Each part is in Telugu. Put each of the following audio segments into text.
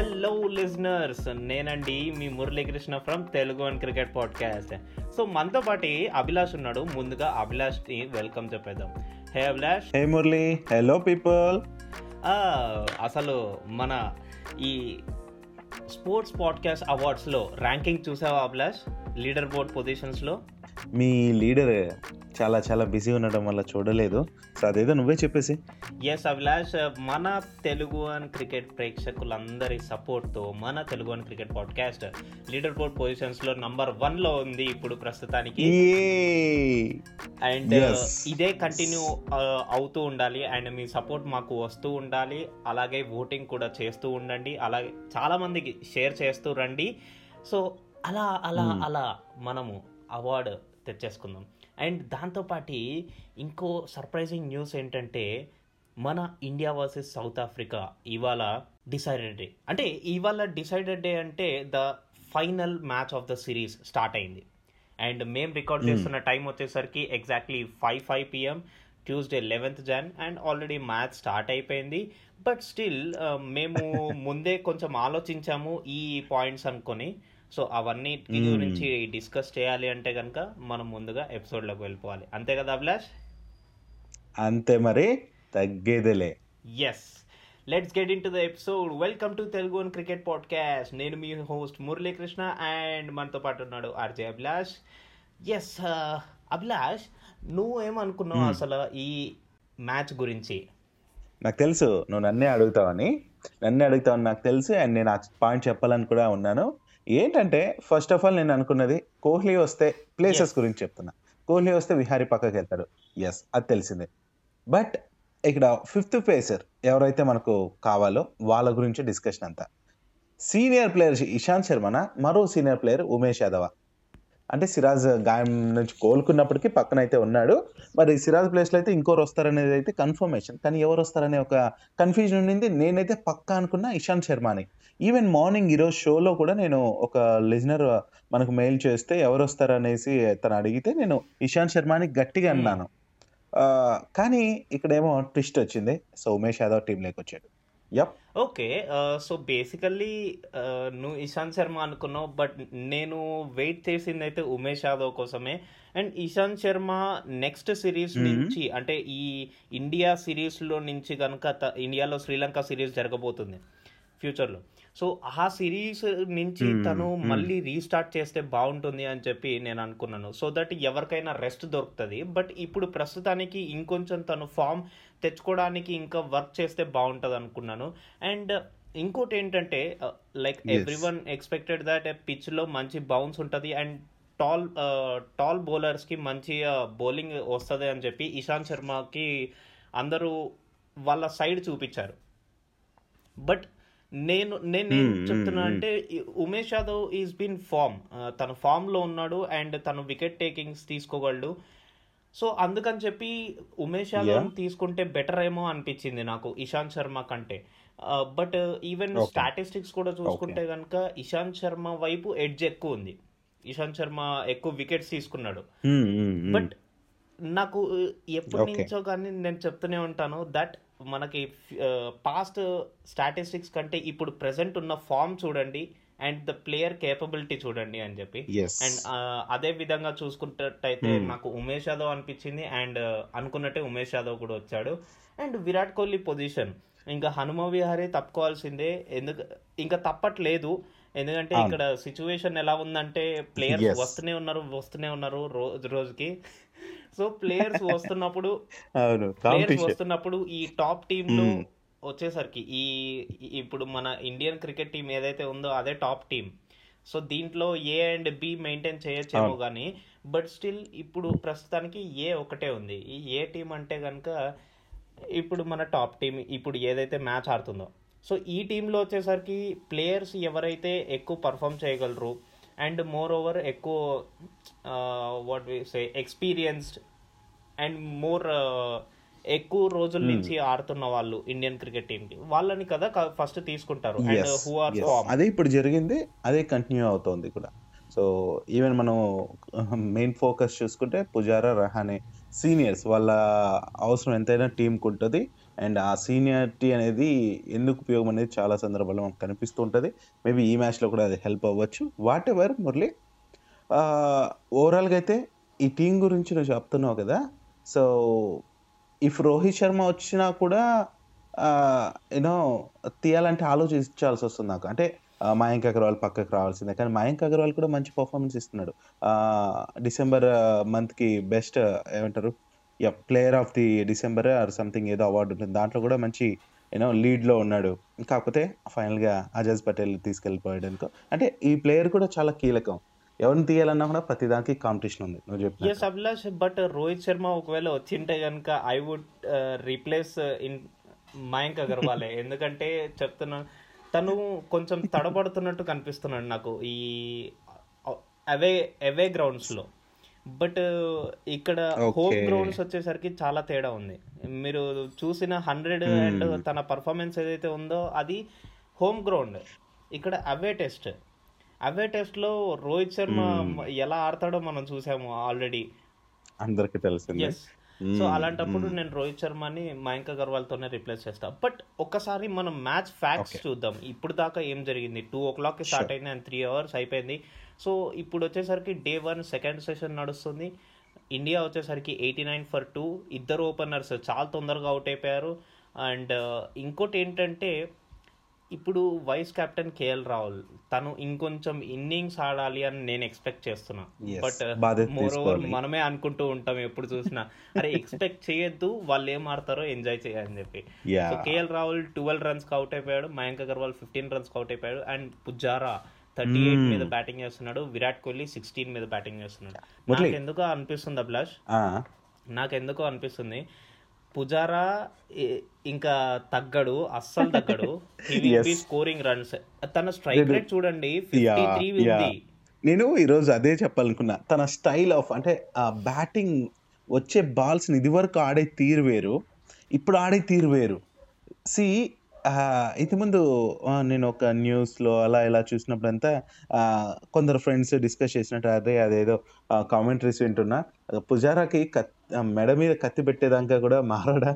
హలో లిజనర్స్ నేనండి మీ Muralikrishna from Telugu and cricket podcast so మనతో పాటు అభిలాష్ ఉన్నాడు. ముందుగా అభిలాష్ని వెల్కమ్ చెప్పేద్దాం. Hey Abhilash. Hey Murali. Hello people అసలు మన ఈ స్పోర్ట్స్ పాడ్కాస్ట్ అవార్డ్స్లో ర్యాంకింగ్ చూసావా అభిలాష్? లీడర్ బోర్డ్ పొజిషన్స్లో మీ లీడర్. చాలా చాలా బిజీ ఉండడం వల్ల చూడలేదు. సో అదేదో నువ్వే చెప్పేసి. ఎస్ అభిలాష్ మన తెలుగు అండ్ క్రికెట్ ప్రేక్షకులందరి సపోర్ట్తో మన Telugu and cricket podcast leaderboard పొజిషన్స్లో number వన్లో ఉంది ఇప్పుడు ప్రస్తుతానికి. అండ్. ఇదే కంటిన్యూ అవుతూ ఉండాలి. అండ్ మీ సపోర్ట్ మాకు వస్తూ ఉండాలి. అలాగే ఓటింగ్ కూడా చేస్తూ ఉండండి. అలాగే చాలా మందికి షేర్ చేస్తూ రండి. సో అలా అలా Hmm. అలా మనము అవార్డు తెచ్చేసుకుందాం. అండ్ దాంతోపాటి ఇంకో సర్ప్రైజింగ్ న్యూస్ ఏంటంటే మన ఇండియా వర్సెస్ సౌత్ ఆఫ్రికా ఇవాళ డిసైడెడ్ డే. అంటే ఇవాళ డిసైడెడ్ డే అంటే the final match of the series start అయింది. అండ్ మేము రికార్డ్ చేస్తున్న టైం వచ్చేసరికి exactly five five PM Tuesday eleventh Jan and already match start అయిపోయింది. బట్ స్టిల్ మేము ముందే కొంచెం ఆలోచించాము ఈ పాయింట్స్ అనుకొని. సో అవన్నీ. గురించి డిస్కస్ చేయాలి అంటే కనుక మనం ముందుగా ఎపిసోడ్లోకి వెళ్ళిపోవాలి. అంతే కదా అభిలాష్? అంతే మరి. తగ్గేదేలే. Yes let's get into the episode welcome to Telugu one cricket podcast నేను మీ హోస్ట్ మురళీకృష్ణ అండ్ మనతో పాటు ఉన్నాడు ఆర్జే అభిలాష్. ఎస్ అభిలాష్ నువ్వేమనుకున్నావు Hmm. అసలు ఈ మ్యాచ్ గురించి? నాకు తెలుసు. నువ్వు నన్నే అడుగుతావని. నన్నే అడుగుతావని నాకు తెలుసు. అండ్ నేను ఆ పాయింట్ చెప్పాలని కూడా ఉన్నాను. ఏంటంటే ఫస్ట్ ఆఫ్ ఆల్ నేను అనుకున్నది కోహ్లీ వస్తే ప్లేసెస్. గురించి చెప్తున్నా. కోహ్లీ వస్తే విహారీ పక్కకి వెళ్తాడు. ఎస్ అది తెలిసిందే. బట్ ఇక్కడ ఫిఫ్త్ పేసర్ ఎవరైతే మనకు కావాలో వాళ్ళ గురించి డిస్కషన్ అంతా. సీనియర్ ప్లేయర్ ఇషాంత్ శర్మన? మరో సీనియర్ ప్లేయర్ ఉమేష్ యాదవ? అంటే సిరాజ్ గాయం నుంచి కోలుకున్నప్పటికీ పక్కన అయితే ఉన్నాడు. మరి సిరాజ్ ప్లేస్లో అయితే ఇంకోరు వస్తారనేది అయితే కన్ఫర్మేషన్ కానీ ఎవరు వస్తారనే ఒక కన్ఫ్యూజన్ ఉండింది. నేనైతే పక్కా అనుకున్నా ఇషాంత్ శర్మని. ఈవెన్ మార్నింగ్ ఈరోజు షోలో కూడా నేను ఒక లిజనర్ మనకు మెయిల్ చేస్తే ఎవరు వస్తారనేసి తను అడిగితే నేను ఇషాంత్ శర్మని గట్టిగా అన్నాను. కానీ ఇక్కడేమో ట్విస్ట్ వచ్చింది. సో ఉమేష్ యాదవ్ టీంలోకి వచ్చాడు. ఓకే సో బేసికల్లీ నువ్వు ఇషాంత్ శర్మ అనుకున్నావు బట్ నేను వెయిట్ చేసింది అయితే ఉమేష్ యాదవ్ కోసమే. And Ishant Sharma next series Mhm. నుంచి అంటే ఈ ఇండియా సిరీస్లో నుంచి కనుక ఇండియాలో శ్రీలంక సిరీస్ జరగబోతుంది ఫ్యూచర్లో సో ఆ సిరీస్ నుంచి Hmm, తను hmm. మళ్ళీ రీస్టార్ట్ చేస్తే బాగుంటుంది అని చెప్పి నేను అనుకున్నాను. సో దట్ ఎవరికైనా రెస్ట్ దొరుకుతుంది బట్ ఇప్పుడు ప్రస్తుతానికి ఇంకొంచెం తను ఫామ్ తెచ్చుకోవడానికి ఇంకా వర్క్ చేస్తే బాగుంటుంది అనుకున్నాను అండ్ ఇంకోటి ఏంటంటే like. Every one expected that పిచ్లో మంచి బౌన్స్ ఉంటుంది అండ్ టాల్ టాల్ బౌలర్స్కి మంచి బౌలింగ్ వస్తుంది అని చెప్పి ఇషాంత్ శర్మకి అందరూ వాళ్ళ సైడ్ చూపించారు. బట్ నేను నేను ఏం Hmm, చెప్తున్నా hmm, అంటే Umesh Yadav is been form తన ఫామ్లో ఉన్నాడు అండ్ తను వికెట్ టేకింగ్స్ తీసుకోగలడు. సో అందుకని చెప్పి ఉమేష్ యాదవ్. తీసుకుంటే బెటర్ ఏమో అనిపించింది నాకు ఇషాంత్ శర్మ కంటే బట్ ఈవెన్. స్టాటిస్టిక్స్ కూడా చూసుకుంటే కనుక ఇషాంత్ శర్మ వైపు ఎడ్జ్ ఎక్కువ ఉంది ఇషాంత్ శర్మ ఎక్కువ వికెట్స్ తీసుకున్నాడు బట్ నాకు uh, ఎప్పటి. నుంచో కానీ నేను చెప్తూనే ఉంటాను దట్ మనకి పాస్ట్ స్టాటిస్టిక్స్ కంటే ఇప్పుడు ప్రెసెంట్ ఉన్న ఫామ్ చూడండి అండ్ ద ప్లేయర్ కేపబిలిటీ చూడండి అని చెప్పి. అండ్ అదే విధంగా చూసుకున్నట్టయితే Hmm. నాకు ఉమేష్ యాదవ్ అనిపించింది. అండ్ అనుకున్నట్టే ఉమేష్ యాదవ్ కూడా వచ్చాడు. And Virat Kohli position. ఇంకా హనుమ విహారీ తప్పుకోవాల్సిందే. ఎందుకు ఇంకా తప్పట్లేదు. ఎందుకంటే. ఇక్కడ సిచ్యువేషన్ ఎలా ఉందంటే ప్లేయర్స్. వస్తూనే ఉన్నారు వస్తూనే ఉన్నారు రోజు రోజుకి. సో ప్లేయర్స్ వస్తున్నప్పుడు ప్లేయర్స్ వస్తున్నప్పుడు ఈ టాప్ టీమ్లో. వచ్చేసరికి ఈ ఇప్పుడు మన ఇండియన్ క్రికెట్ టీం ఏదైతే ఉందో అదే టాప్ టీం సో దీంట్లో ఏ అండ్ బి మెయింటైన్ చేయొచ్చేమో. కానీ బట్ స్టిల్ ఇప్పుడు ప్రస్తుతానికి ఏ ఒకటే ఉంది. ఈ ఏ టీం అంటే కనుక ఇప్పుడు మన టాప్ టీం ఇప్పుడు ఏదైతే మ్యాచ్ ఆడుతుందో. సో ఈ టీంలో వచ్చేసరికి ప్లేయర్స్ ఎవరైతే ఎక్కువ పర్ఫామ్ చేయగలరు అండ్ మోర్ ఓవర్ ఎక్కువ what say experienced and more ఎక్కువ రోజుల Hmm. నుంచి ఆడుతున్న వాళ్ళు ఇండియన్ క్రికెట్ టీమ్కి వాళ్ళని కదా ఫస్ట్ తీసుకుంటారు. అండ్ హూ ఆర్ అదే ఇప్పుడు జరిగింది. అదే కంటిన్యూ అవుతోంది కూడా. సో ఈవెన్ మనం మెయిన్ ఫోకస్ చూసుకుంటే పుజారా రహానే సీనియర్స్ వాళ్ళ అవసరం ఎంతైనా టీంకి ఉంటుంది. అండ్ ఆ సీనియారిటీ అనేది ఎందుకు ఉపయోగం అనేది చాలా సందర్భాల్లో మనకు కనిపిస్తూ ఉంటుంది. మేబీ ఈ మ్యాచ్లో కూడా అది హెల్ప్ అవ్వచ్చు. వాట్ ఎవర్ మురళి ఓవరాల్గా అయితే ఈ టీం గురించి నువ్వు చెప్తున్నావు కదా. సో ఇఫ్ రోహిత్ శర్మ వచ్చినా కూడా యూనో తీయాలంటే ఆలోచించాల్సి వస్తుంది నాకు. అంటే మయాంక్ అగర్వాల్ పక్కకు రావాల్సిందే. కానీ మయాంక్ అగర్వాల్ కూడా మంచి పర్ఫార్మెన్స్ ఇస్తున్నాడు. డిసెంబర్ మంత్కి బెస్ట్ ఏమంటారు? Yeah player of the December or something ఏదో అవార్డు ఉంటుంది. దాంట్లో కూడా మంచి యూనో లీడ్లో ఉన్నాడు. కాకపోతే ఫైనల్గా అజాజ్ పటేల్ తీసుకెళ్ళిపోయాడు అనుకో. అంటే ఈ ప్లేయర్ కూడా చాలా కీలకం. ఎవరిని తీయాలన్నా కూడా ప్రతి దానికి కాంపిటీషన్ ఉంది. నువ్వు ఎస్ అభిలాష్ బట్ రోహిత్ శర్మ ఒకవేళ వచ్చింటే కనుక I would replace in Mayank అగర్వాలే. ఎందుకంటే చెప్తున్నా తను కొంచెం తడబడుతున్నట్టు కనిపిస్తున్నాడు నాకు ఈ అవే అవే గ్రౌండ్స్లో. బట్ ఇక్కడ హోమ్. గ్రౌండ్స్ వచ్చేసరికి చాలా తేడా ఉంది. మీరు చూసిన హండ్రెడ్ అండ్ తన పర్ఫార్మెన్స్ ఏదైతే ఉందో అది హోమ్ గ్రౌండ్ ఇక్కడ అవే టెస్ట్ అవే టెస్ట్లో రోహిత్ శర్మ ఎలా ఆడతాడో మనం చూసాము ఆల్రెడీ అందరికీ తెలిసిందే. ఎస్ సో అలాంటప్పుడు నేను రోహిత్ శర్మని మయాంక్ అగర్వాల్ తోనే రిప్లేస్ చేస్తా. బట్ ఒక్కసారి మనం మ్యాచ్ ఫ్యాక్ట్స్ చూద్దాం. ఇప్పుడు దాకా ఏం జరిగింది? టూ ఓ క్లాక్ స్టార్ట్ అయింది అండ్ త్రీ అవర్స్ అయిపోయింది. సో ఇప్పుడు వచ్చేసరికి డే వన్ సెకండ్ సెషన్ నడుస్తుంది. ఇండియా వచ్చేసరికి ఎయిటీ నైన్ ఫర్ టూ ఇద్దరు ఓపెనర్స్ చాలా తొందరగా అవుట్ అయిపోయారు. అండ్ ఇంకోటి ఏంటంటే ఇప్పుడు వైస్ కెప్టెన్ కేఎల్ రాహుల్ తను ఇంకొంచెం ఇన్నింగ్స్ ఆడాలి అని నేను ఎక్స్పెక్ట్ చేస్తున్నా. But more over. మనమే అనుకుంటూ ఉంటాం ఎప్పుడు చూసినా. అరే ఎక్స్పెక్ట్ చేయొద్దు వాళ్ళు ఏం ఆడతారో ఎంజాయ్ చేయని చెప్పి. So KL Rahul twelve runs out అయిపోయాడు Mayank Agarwal fifteen runs out అయిపోయాడు అండ్ పుజారా థర్టీ ఎయిట్ మీద బ్యాటింగ్ చేస్తున్నాడు విరాట్ కోహ్లీ సిక్స్టీన్ మీద బ్యాటింగ్ చేస్తున్నాడు. నాకు ఎందుకో అనిపిస్తుంది అభిలాష్. నాకు ఎందుకో అనిపిస్తుంది. పుజారా ఇంకా తగ్గడు అస్సలు తగ్గడు. స్కోరింగ్ రన్స్ తన స్ట్రైక్ రేట్ చూడండి ఫిఫ్టీ త్రీ ఉంది. నేను ఈరోజు అదే చెప్పాలనుకున్నా. తన స్టైల్ ఆఫ్ అంటే ఆ బ్యాటింగ్ వచ్చే బాల్స్ ఇది వరకు ఆడే తీరు వేరు ఇప్పుడు ఆడే తీరు వేరు. సి ఇంతకుముందు ఆ, నేను ఒక న్యూస్లో అలా ఇలా చూసినప్పుడంతా కొందరు ఫ్రెండ్స్ డిస్కస్ చేసినట్టు అదే అదేదో కామెంటరీస్ వింటున్నా. పుజారాకి మెడ మీద కత్తి పెట్టేదాకా కూడా మారడా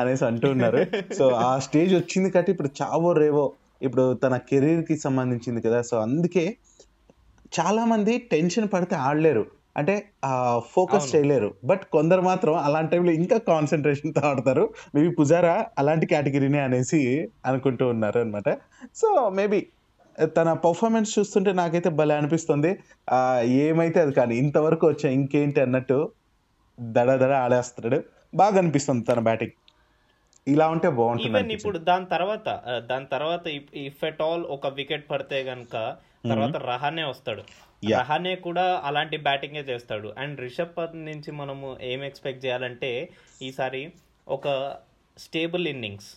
అనేసి అంటున్నారు సో ఆ స్టేజ్ వచ్చింది కాబట్టి ఇప్పుడు చావో రేవో ఇప్పుడు తన కెరీర్కి సంబంధించింది కదా. సో అందుకే చాలా మంది టెన్షన్ పడితే ఆడలేరు. అంటే ఫోకస్. చేయలేరు. బట్ కొందరు మాత్రం అలాంటి టైంలో ఇంకా కాన్సన్ట్రేషన్తో ఆడతారు. మేబీ పుజారా అలాంటి కేటగిరీనే అనేసి అనుకుంటూ ఉన్నారు అనమాట సో మేబీ తన పర్ఫార్మెన్స్ చూస్తుంటే నాకైతే భలే అనిపిస్తుంది. ఏమైతే అది కానీ ఇంతవరకు వచ్చా ఇంకేంటి అన్నట్టు దడ దడ ఆడేస్తున్నాడు బాగా అనిపిస్తుంది తన బ్యాటింగ్. ఇలా ఉంటే బాగుంటుంది. ఇప్పుడు దాని తర్వాత దాని తర్వాత ఇఫ్ ఎట్ ఆల్ ఒక వికెట్ పడితే గనుక తర్వాత రహానే వస్తాడు. రహానే కూడా అలాంటి బ్యాటింగే చేస్తాడు. అండ్ రిషబ్ పంత్ నుంచి మనము ఏం ఎక్స్పెక్ట్ చేయాలంటే ఈసారి ఒక స్టేబుల్ ఇన్నింగ్స్.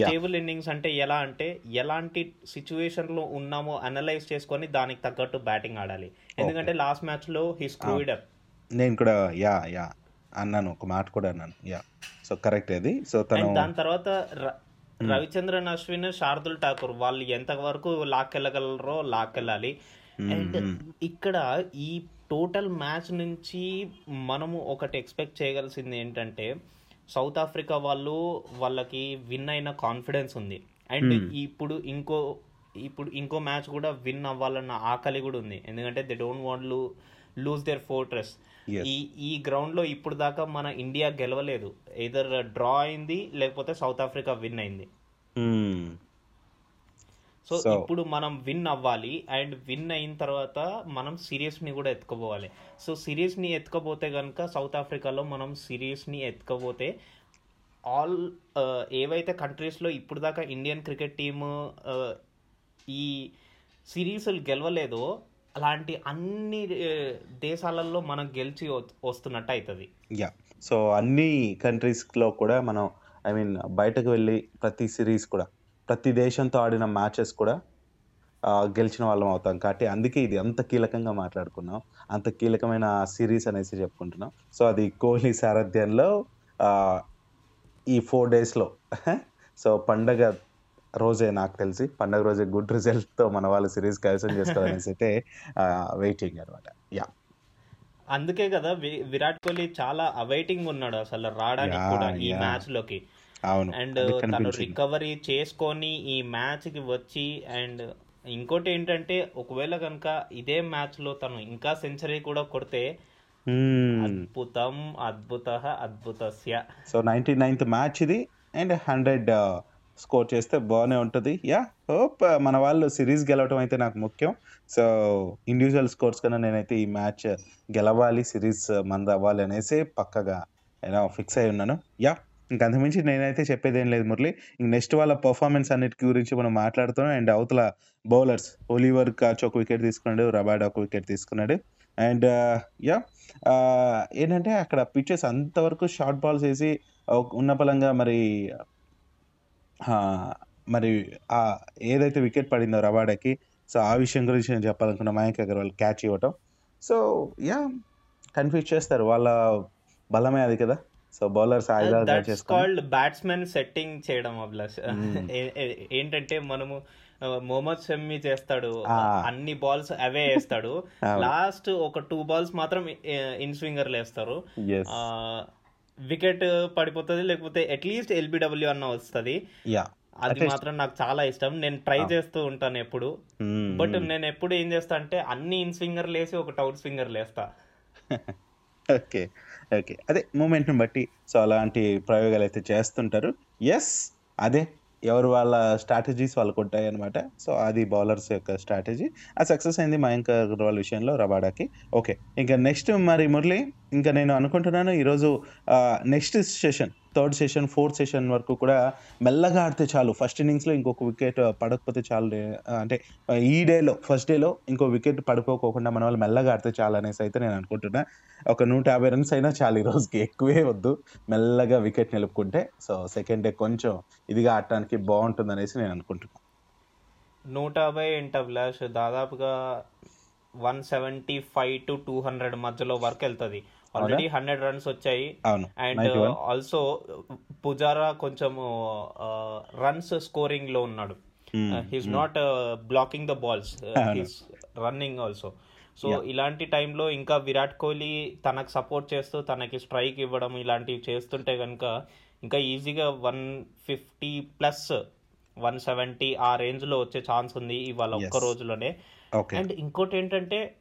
స్టేబుల్ ఇన్నింగ్స్ అంటే ఎలా అంటే ఎలాంటి సిచ్యువేషన్లో ఉన్నామో అనలైజ్ చేసుకొని దానికి తగ్గట్టు బ్యాటింగ్ ఆడాలి. ఎందుకంటే లాస్ట్ మ్యాచ్లో హీ స్క్రూడ్ అప్ నేను కూడా యా యా అన్నాను ఒక మాట కూడా అన్నాను యా. సో కరెక్ట్ అది సో తను దాని తర్వాత రవిచంద్రన్ అశ్విన్ శార్దుల్ ఠాకూర్ వాళ్ళు ఎంత వరకు లాక్కెళ్ళగలరో లాక్కెళ్ళాలి. అండ్ ఇక్కడ ఈ టోటల్ మ్యాచ్ నుంచి మనము ఒకటి ఎక్స్పెక్ట్ చేయగలసింది ఏంటంటే సౌత్ ఆఫ్రికా వాళ్ళు వాళ్ళకి విన్ అయిన కాన్ఫిడెన్స్ ఉంది. అండ్ ఇప్పుడు ఇంకో ఇప్పుడు ఇంకో మ్యాచ్ కూడా విన్ అవ్వాలన్న ఆకలి కూడా ఉంది. ఎందుకంటే they don't want to lose their fortress. ఈ ఈ గ్రౌండ్లో ఇప్పుడు దాకా మన ఇండియా గెలవలేదు ఎదర్ డ్రా అయింది లేకపోతే సౌత్ ఆఫ్రికా విన్ అయింది. సో ఇప్పుడు మనం విన్ అవ్వాలి అండ్ విన్ అయిన తర్వాత మనం సిరీస్ని కూడా ఎత్తుకోపోవాలి సో సిరీస్ని ఎత్తుకపోతే కనుక సౌత్ ఆఫ్రికాలో మనం సిరీస్ని ఎత్తుకపోతే ఆల్ ఏవైతే కంట్రీస్లో ఇప్పుడు దాకా ఇండియన్ క్రికెట్ టీమ్ ఈ సిరీస్ గెలవలేదో అలాంటి అన్ని దేశాలలో మనం గెలిచి వస్తున్నట్టు అవుతుంది యా. సో అన్ని కంట్రీస్లో కూడా మనం ఐ మీన్ బయటకు వెళ్ళి ప్రతి సిరీస్ కూడా ప్రతి దేశంతో ఆడిన మ్యాచెస్ కూడా గెలిచిన వాళ్ళం అవుతాం. కాబట్టి అందుకే ఇది అంత కీలకంగా మాట్లాడుకున్నాం. అంత కీలకమైన సిరీస్ అనేసి చెప్పుకుంటున్నాం. సో అది కోహ్లీ సారథ్యంలో ఈ ఫోర్ డేస్లో. సో పండగ రోజే నాకు తెలిసి పండగ రోజే గుడ్ రిజల్ట్తో మన వాళ్ళు సిరీస్ కైవసం చేసుకోవాలనేసి అయితే వెయిటింగ్ అనమాట యా అందుకే కదా విరాట్ కోహ్లీ చాలా అవైటింగ్ ఉన్నాడు అసలు రావడానికి కూడా ఈ మ్యాచ్లోకి అవును అండ్ తను రికవరీ చేసుకొని ఈ మ్యాచ్కి వచ్చి అండ్ ఇంకోటి ఏంటంటే ఒకవేళ కనుక ఇదే మ్యాచ్లో తను ఇంకా సెంచరీ కూడా కొడితే మ్మ్. అద్భుతం అద్భుత అద్భుతస్య. సో నైన్టీ నైన్త్ మ్యాచ్ ఇది అండ్ హండ్రెడ్ స్కోర్ చేస్తే బాగానే ఉంటుంది. యా హోప్ uh, మన వాళ్ళు సిరీస్ గెలవటం అయితే నాకు ముఖ్యం. సో ఇండివిజువల్ స్కోర్స్ కన్నా నేనైతే ఈ మ్యాచ్ గెలవాలి సిరీస్ మంది అవ్వాలి అనేసి పక్కగా నేను ఫిక్స్ అయి ఉన్నాను. యా ఇంకంతమించి నేనైతే చెప్పేది ఏం లేదు మురళి. ఇంక నెక్స్ట్ వాళ్ళ పర్ఫార్మెన్స్ అన్నిటి గురించి మనం మాట్లాడుతున్నాం. అండ్ అవతల బౌలర్స్ ఓలివర్ కాచ్ ఒక వికెట్ తీసుకున్నాడు రబాడ్ ఒక వికెట్ తీసుకున్నాడు. అండ్ uh, యా uh, ఏంటంటే అక్కడ పిచ్చెస్ అంతవరకు షార్ట్ బాల్స్ వేసి ఉన్నపలంగా ఉన్న పలంగా మరి మరి ఆ ఏదైతే వికెట్ పడిందో రవాడాకి సో ఆ విషయం గురించి నేను చెప్పాలనుకున్నా మయాంక్ అగర్వాల్ క్యాచ్ ఇవ్వటం. సో యా కన్ఫ్యూజ్ చేస్తారు. వాళ్ళ బలమే అది కదా. So bowlers called batsmen setting చేయడం అభిలాష్. ఏ- ఏంటంటే మనము మొహమ్మద్ షమ్మి చేస్తాడు. అన్ని బాల్స్ అవే వేస్తాడు. లాస్ట్ ఒక టూ బాల్స్ మాత్రం ఇన్ స్వింగర్లు వేస్తారు వికెట్ పడిపోతుంది లేకపోతే అట్లీస్ట్ ఎల్బిడబ్ల్యూ అన్న వస్తుంది. యా అది. మాత్రం నాకు చాలా ఇష్టం. నేను ట్రై చేస్తూ ఉంటాను ఎప్పుడు. బట్ నేను ఎప్పుడు ఏం చేస్తా అంటే అన్ని ఇన్ స్వింగర్లు వేసి ఒక అవుట్ స్వింగర్లు వేస్తా. ఓకే ఓకే అదే మూమెంట్ని బట్టి సో అలాంటి ప్రయోగాలు అయితే చేస్తుంటారు. ఎస్ అదే. ఎవరు వాళ్ళ స్ట్రాటజీస్ వాళ్ళకు ఉంటాయి అనమాట సో అది బౌలర్స్ యొక్క స్ట్రాటజీ ఆ సక్సెస్ అయింది మయాంక్ అగర్వాల్ విషయంలో రబాడాకి ఓకే ఇంకా నెక్స్ట్ మరి మురళి ఇంకా నేను అనుకుంటున్నాను ఈరోజు next session third session fourth session వరకు కూడా మెల్లగా ఆడితే చాలు. ఫస్ట్ ఇన్నింగ్స్లో ఇంకొక వికెట్ పడకపోతే చాలు అంటే ఈ డేలో ఫస్ట్ డేలో ఇంకో వికెట్ పడిపోకోకుండా మన వాళ్ళు మెల్లగా ఆడితే చాలు అనేసి అయితే నేను అనుకుంటున్నా. ఒక నూట యాభై రన్స్ అయినా చాలు ఈ రోజుకి. ఎక్కువే వద్దు. మెల్లగా వికెట్ నిలుపుకుంటే సో సెకండ్ డే కొంచెం ఇదిగా ఆడటానికి బాగుంటుంది అనేసి నేను అనుకుంటున్నాను నూట యాభై ఏంటి అభిలాష్? దాదాపుగా one seventy five to two hundred మధ్యలో వరకు వెళ్తుంది. ఆల్రెడీ హండ్రెడ్ రన్స్ వచ్చాయి. అండ్ ఆల్సో పుజారా కొంచెం రన్స్ స్కోరింగ్లో ఉన్నాడు. He's not blocking the balls he's running also so ఇలాంటి టైంలో ఇంకా విరాట్ కోహ్లీ తనకు సపోర్ట్ చేస్తూ తనకి స్ట్రైక్ ఇవ్వడం ఇలాంటివి చేస్తుంటే కనుక ఇంకా ఈజీగా one fifty plus one seventy ఆ రేంజ్లో వచ్చే ఛాన్స్ ఉంది ఇవాళ ఒక్క. రోజులోనే. అండ్ ఇంకోటి ఏంటంటే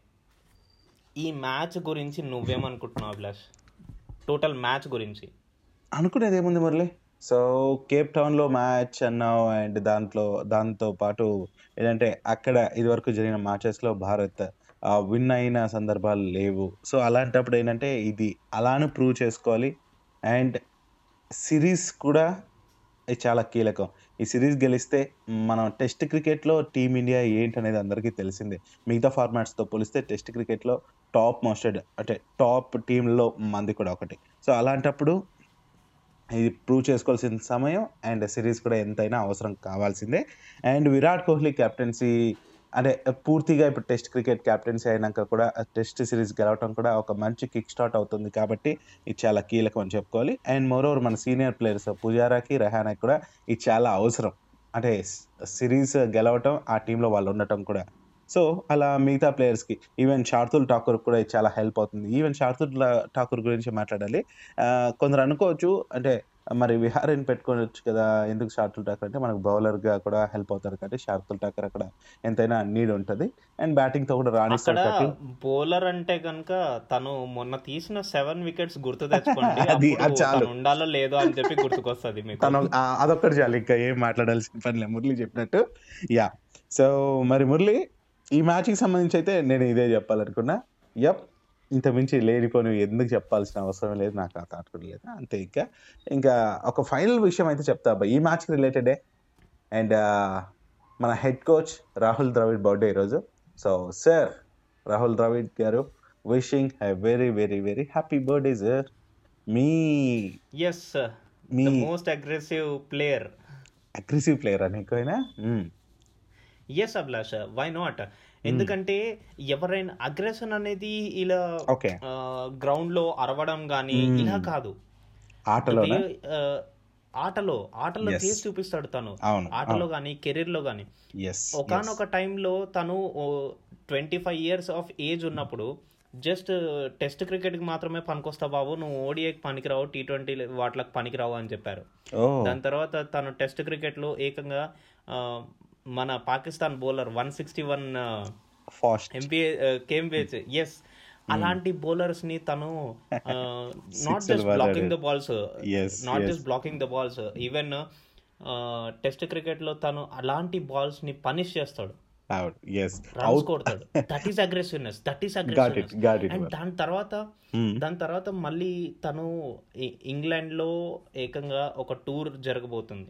ఈ మ్యాచ్ గురించి నువ్వేమనుకుంటున్నావు అభిలాష్? టోటల్ మ్యాచ్ గురించి. అనుకునేది ఏముంది మురళి సో కేప్ టౌన్లో మ్యాచ్ అన్నావు అండ్ దాంట్లో దాంతో పాటు ఏంటంటే అక్కడ ఇదివరకు జరిగిన మ్యాచెస్లో భారత్ విన్ అయిన సందర్భాలు లేవు. సో అలాంటప్పుడు ఏంటంటే ఇది అలానే ప్రూవ్ చేసుకోవాలి. అండ్ సిరీస్ కూడా ఇది చాలా కీలకం. ఈ సిరీస్ గెలిస్తే మనం టెస్ట్ క్రికెట్లో టీమిండియా ఏంటి అనేది అందరికీ తెలిసిందే. మిగతా ఫార్మాట్స్తో పోలిస్తే టెస్ట్ క్రికెట్లో టాప్ మోస్టెడ్ అంటే టాప్ టీంలో మంది కూడా ఒకటి. సో అలాంటప్పుడు ఇది ప్రూవ్ చేసుకోవాల్సిన సమయం అండ్ సిరీస్ కూడా ఎంతైనా అవసరం కావాల్సిందే. అండ్ విరాట్ కోహ్లీ కెప్టెన్సీ అంటే పూర్తిగా ఇప్పుడు టెస్ట్ క్రికెట్ క్యాప్టెన్సీ అయినాక కూడా టెస్ట్ సిరీస్ గెలవటం కూడా ఒక మంచి కిక్ స్టార్ట్ అవుతుంది కాబట్టి ఇది చాలా కీలకం అని చెప్పుకోవాలి. అండ్ మోరోవర్ మన సీనియర్ ప్లేయర్స్ పుజారాకి రెహానాకి కూడా ఇది చాలా అవసరం. అంటే సిరీస్ గెలవటం ఆ టీంలో వాళ్ళు ఉండటం కూడా. సో అలా మిగతా ప్లేయర్స్కి ఈవెన్ శార్దుల్ ఠాకూర్ కూడా ఇది చాలా హెల్ప్ అవుతుంది. ఈవెన్ శార్దుల్ ఠాకూర్ గురించి మాట్లాడాలి. కొందరు అనుకోవచ్చు అంటే మరి విహారీని పెట్టుకోవచ్చు కదా ఎందుకు శార్దుల్ ఠాకూర్ అంటే మనకు బౌలర్గా కూడా హెల్ప్ అవుతారు కాబట్టి శార్దుల్ ఠాకూర్ అక్కడ ఎంతైనా నీడ్ ఉంటుంది. అండ్ బ్యాటింగ్తో కూడా రాణిస్తాడు బౌలర్ అంటే కనుక తను మొన్న తీసిన సెవెన్ వికెట్స్ గుర్తు తెచ్చుకోండి. అది- చాలు. ఉండాలో లేదో అని చెప్పి గుర్తుకొస్తుంది మీకు. తను అదొక్కటి చాలు. ఇంకా ఏం మాట్లాడాల్సిన పనిలే మురళి చెప్పినట్టు. యా. సో మరి మురళి ఈ మ్యాచ్కి సంబంధించి అయితే నేను ఇదే చెప్పాలనుకున్నా. యప్. ఇంత మించి లేనిపోని ఎందుకు చెప్పాల్సిన అవసరం లేదు నాకు ఆ థాట్ కూడా లేదు. అంతే ఇంకా. ఇంకా ఒక ఫైనల్ విషయం అయితే చెప్తా అబ్బా. ఈ మ్యాచ్కి రిలేటెడే అండ్ మన head coach Rahul Dravid birthday ఈరోజు. So sir Rahul Dravid garu wishing a very very very happy birthday sir me yes me most aggressive player aggressive player నీకైనా ఎస్ అభిలాష్ వై నాట్ ఎందుకంటే ఎవరైనా అగ్రెషన్ అనేది ఇలా గ్రౌండ్లో అరవడం గానీ Hmm. ఇలా కాదు. ఆ, ఆటలో ఆటలో Yes. చేసి చూపిస్తాడు తను. ఆటలో గానీ కెరీర్లో గానీ. ఒకనొక టైంలో తను twenty five years of age ఉన్నప్పుడు జస్ట్ టెస్ట్ క్రికెట్కి మాత్రమే పనికొస్తావు బాబు నువ్వు ఓడిఐకి పనికిరావు టీ ట్వంటీ వాటికి పనికిరావు అని చెప్పారు. దాని తర్వాత తను టెస్ట్ క్రికెట్లో ఏకంగా ఆ, మన Pakistan bowler one sixty one fast MPa కేంబేజ్ ఎస్ అలాంటి బౌలర్స్ని తను not just blocking the balls not. Just blocking the balls even test క్రికెట్లో తను అలాంటి బాల్స్ని పనిష్ చేస్తాడు కొడతాడు. That is aggressiveness that is aggressiveness and దాని తర్వాత దాని తర్వాత మళ్ళీ తను ఇంగ్లాండ్లో ఏకంగా ఒక టూర్ జరగబోతుంది.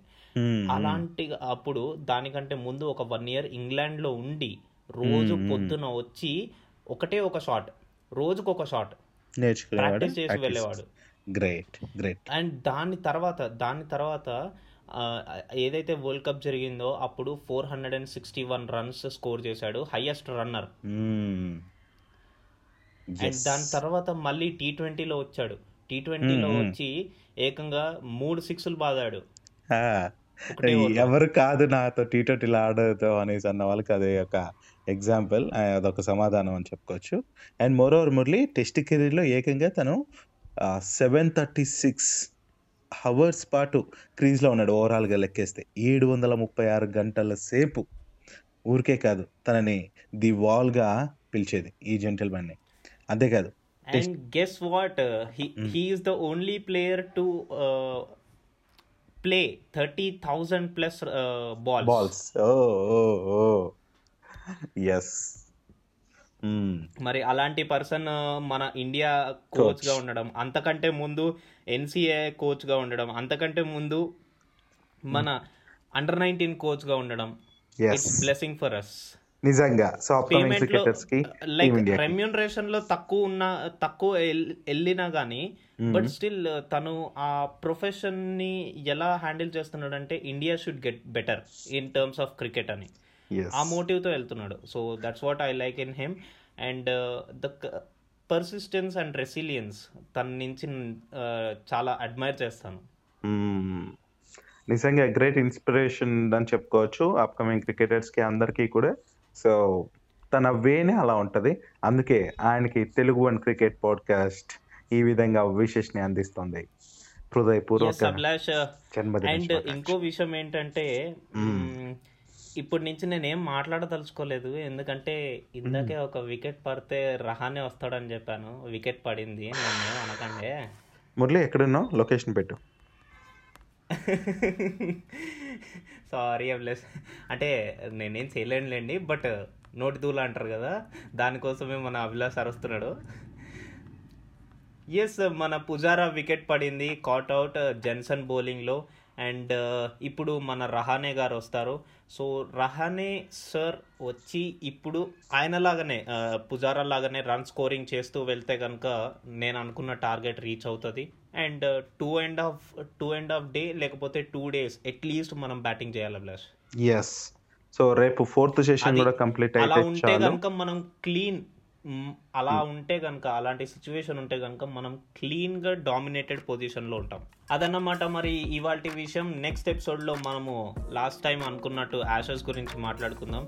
అలాంటి అప్పుడు దానికంటే ముందు ఒక వన్ ఇయర్ ఇంగ్లాండ్లో ఉండి రోజు పొద్దున వచ్చి ఒకటే ఒక షాట్ రోజుకు ఒక షాట్ ప్రాక్టీస్ చేసి వెళ్ళేవాడు. Great great. అండ్ దాని తర్వాత దాని తర్వాత ఏదైతే వరల్డ్ కప్ జరిగిందో అప్పుడు four hundred and sixty one runs score చేశాడు హైయెస్ట్ రన్నర్. అండ్ దాని తర్వాత మళ్ళీ టీ ట్వంటీలో వచ్చాడు. టీ ట్వంటీలో వచ్చి ఏకంగా మూడు సిక్స్లు బాదాడు. ఎవరు కాదు నాతో టీ ట్వంటీలో ఆడదు అనేసి అన్న వాళ్ళకి అదే ఒక ఎగ్జాంపుల్ అదొక సమాధానం అని చెప్పుకోవచ్చు. And more over Murali test కెరీర్లో ఏకంగా తను సెవెన్ థర్టీ సిక్స్ హవర్స్ పాటు క్రీజ్లో ఉన్నాడు ఓవరాల్గా లెక్కేస్తే. ఏడు వందల ముప్పై ఆరు గంటల సేపు. ఊరికే కాదు తనని ది వాల్గా పిలిచేది ఈ జెంటిల్మెన్ని అంతేకాదు and guess what he is the only player to play thirty thousand plus ball balls yes మరి అలాంటి పర్సన్ మన ఇండియా కోచ్గా ఉండడం అంతకంటే ముందు ఎన్సిఏ కోచ్గా ఉండడం అంతకంటే ముందు మన అండర్ నైన్టీన్ కోచ్గా ఉండడం బ్లెస్సింగ్ ఫర్ అస్ నిజంగా. సో పేమెంట్ లైక్ రెమ్యూనరేషన్లో తక్కువ ఉన్న తక్కువ వెళ్ళినా గానీ బట్ స్టిల్ తను ఆ ప్రొఫెషన్ని ఎలా హ్యాండిల్ చేస్తున్నాడంటే India should get better in terms of cricket అని. ఆ మోటివ్తో వెళ్తున్నాడు. So that's what I like in him and the persistence and resilience తన నుంచి uh, చాలా అడ్మైర్ చేస్తాను. నిజంగా గ్రేట్ ఇన్స్పిరేషన్ అని చెప్పుకోవచ్చు అప్కమింగ్ క్రికెటర్స్కి అందరికీ కూడా. సో తన వేనే అలా ఉంటది. అందుకే ఆయనకి తెలుగు వన్ క్రికెట్ పాడ్కాస్ట్ ఈ విధంగా విషెస్ని అందిస్తుంది. హృదయపూర్వక అండ్. ఇంకో విషయం ఏంటంటే ఇప్పటి నుంచి నేనేం మాట్లాడదలుచుకోలేదు. ఎందుకంటే ఇందాకే ఒక వికెట్ పడితే రహానే వస్తాడని చెప్పాను. వికెట్ పడింది నన్ను అనకండే. మురళి ఎక్కడున్నావు? లొకేషన్ పెట్టు. సారీ అభిలాష్. అంటే నేనేం చేయలేనులేండి బట్ నోటి దూల అంటారు కదా దానికోసమే మన అభిలాష్ అరుస్తున్నాడు ఎస్ మన పుజారా వికెట్ పడింది కాట్ అవుట్ జెన్సన్ బౌలింగ్లో అండ్ ఇప్పుడు మన రహానే గారు వస్తారు. సో రహానే సార్ వచ్చి ఇప్పుడు ఆయనలాగానే ఆ, పుజారా లాగానే రన్ స్కోరింగ్ చేస్తూ వెళ్తే కనుక నేను అనుకున్న టార్గెట్ రీచ్ అవుతుంది. And two and half two and half day లేకపోతే టూ డేస్ అట్లీస్ట్ మనం బ్యాటింగ్ చేయాలి అభిలాష్ ఎస్ సో రేపు ఫోర్త్ సెషన్ కూడా కంప్లీట్ అలా ఉంటే కనుక మనం క్లీన్ అలా ఉంటే కనుక అలాంటి సిచ్యువేషన్ ఉంటే కనుక మనం క్లీన్గా డామినేటెడ్ పొజిషన్లో ఉంటాం. అదన్నమాట మరి ఇవాళ విషయం. నెక్స్ట్ ఎపిసోడ్లో మనము లాస్ట్ టైం అనుకున్నట్టు యాషెస్ గురించి మాట్లాడుకుందాం.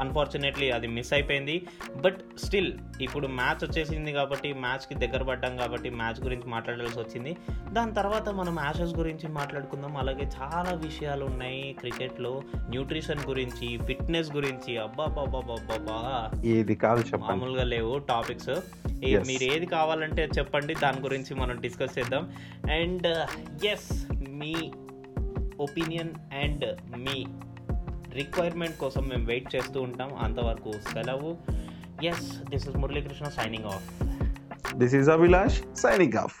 అన్ఫార్చునేట్లీ అది మిస్ అయిపోయింది. బట్ స్టిల్ ఇప్పుడు మ్యాచ్ వచ్చేసింది కాబట్టి మ్యాచ్కి దగ్గర పడ్డాం కాబట్టి మ్యాచ్ గురించి మాట్లాడాల్సి వచ్చింది. దాని తర్వాత మనం యాషెస్ గురించి మాట్లాడుకుందాం. అలాగే చాలా విషయాలు ఉన్నాయి క్రికెట్లో. న్యూట్రిషన్ గురించి ఫిట్నెస్ గురించి. అబ్బా బాబా బాబా ఏది కాదు మామూలుగా లేవు టాపిక్స్. మీరు ఏది కావాలంటే చెప్పండి. దాని గురించి మనం డిస్కస్ చేద్దాం. అండ్ ఎస్ మీ ఒపీనియన్ అండ్ మీ రిక్వైర్మెంట్ కోసం మేము వెయిట్ చేస్తూ ఉంటాం. అంతవరకు సెలవు. Yes this is Muralikrishna signing off this is Abhilash signing off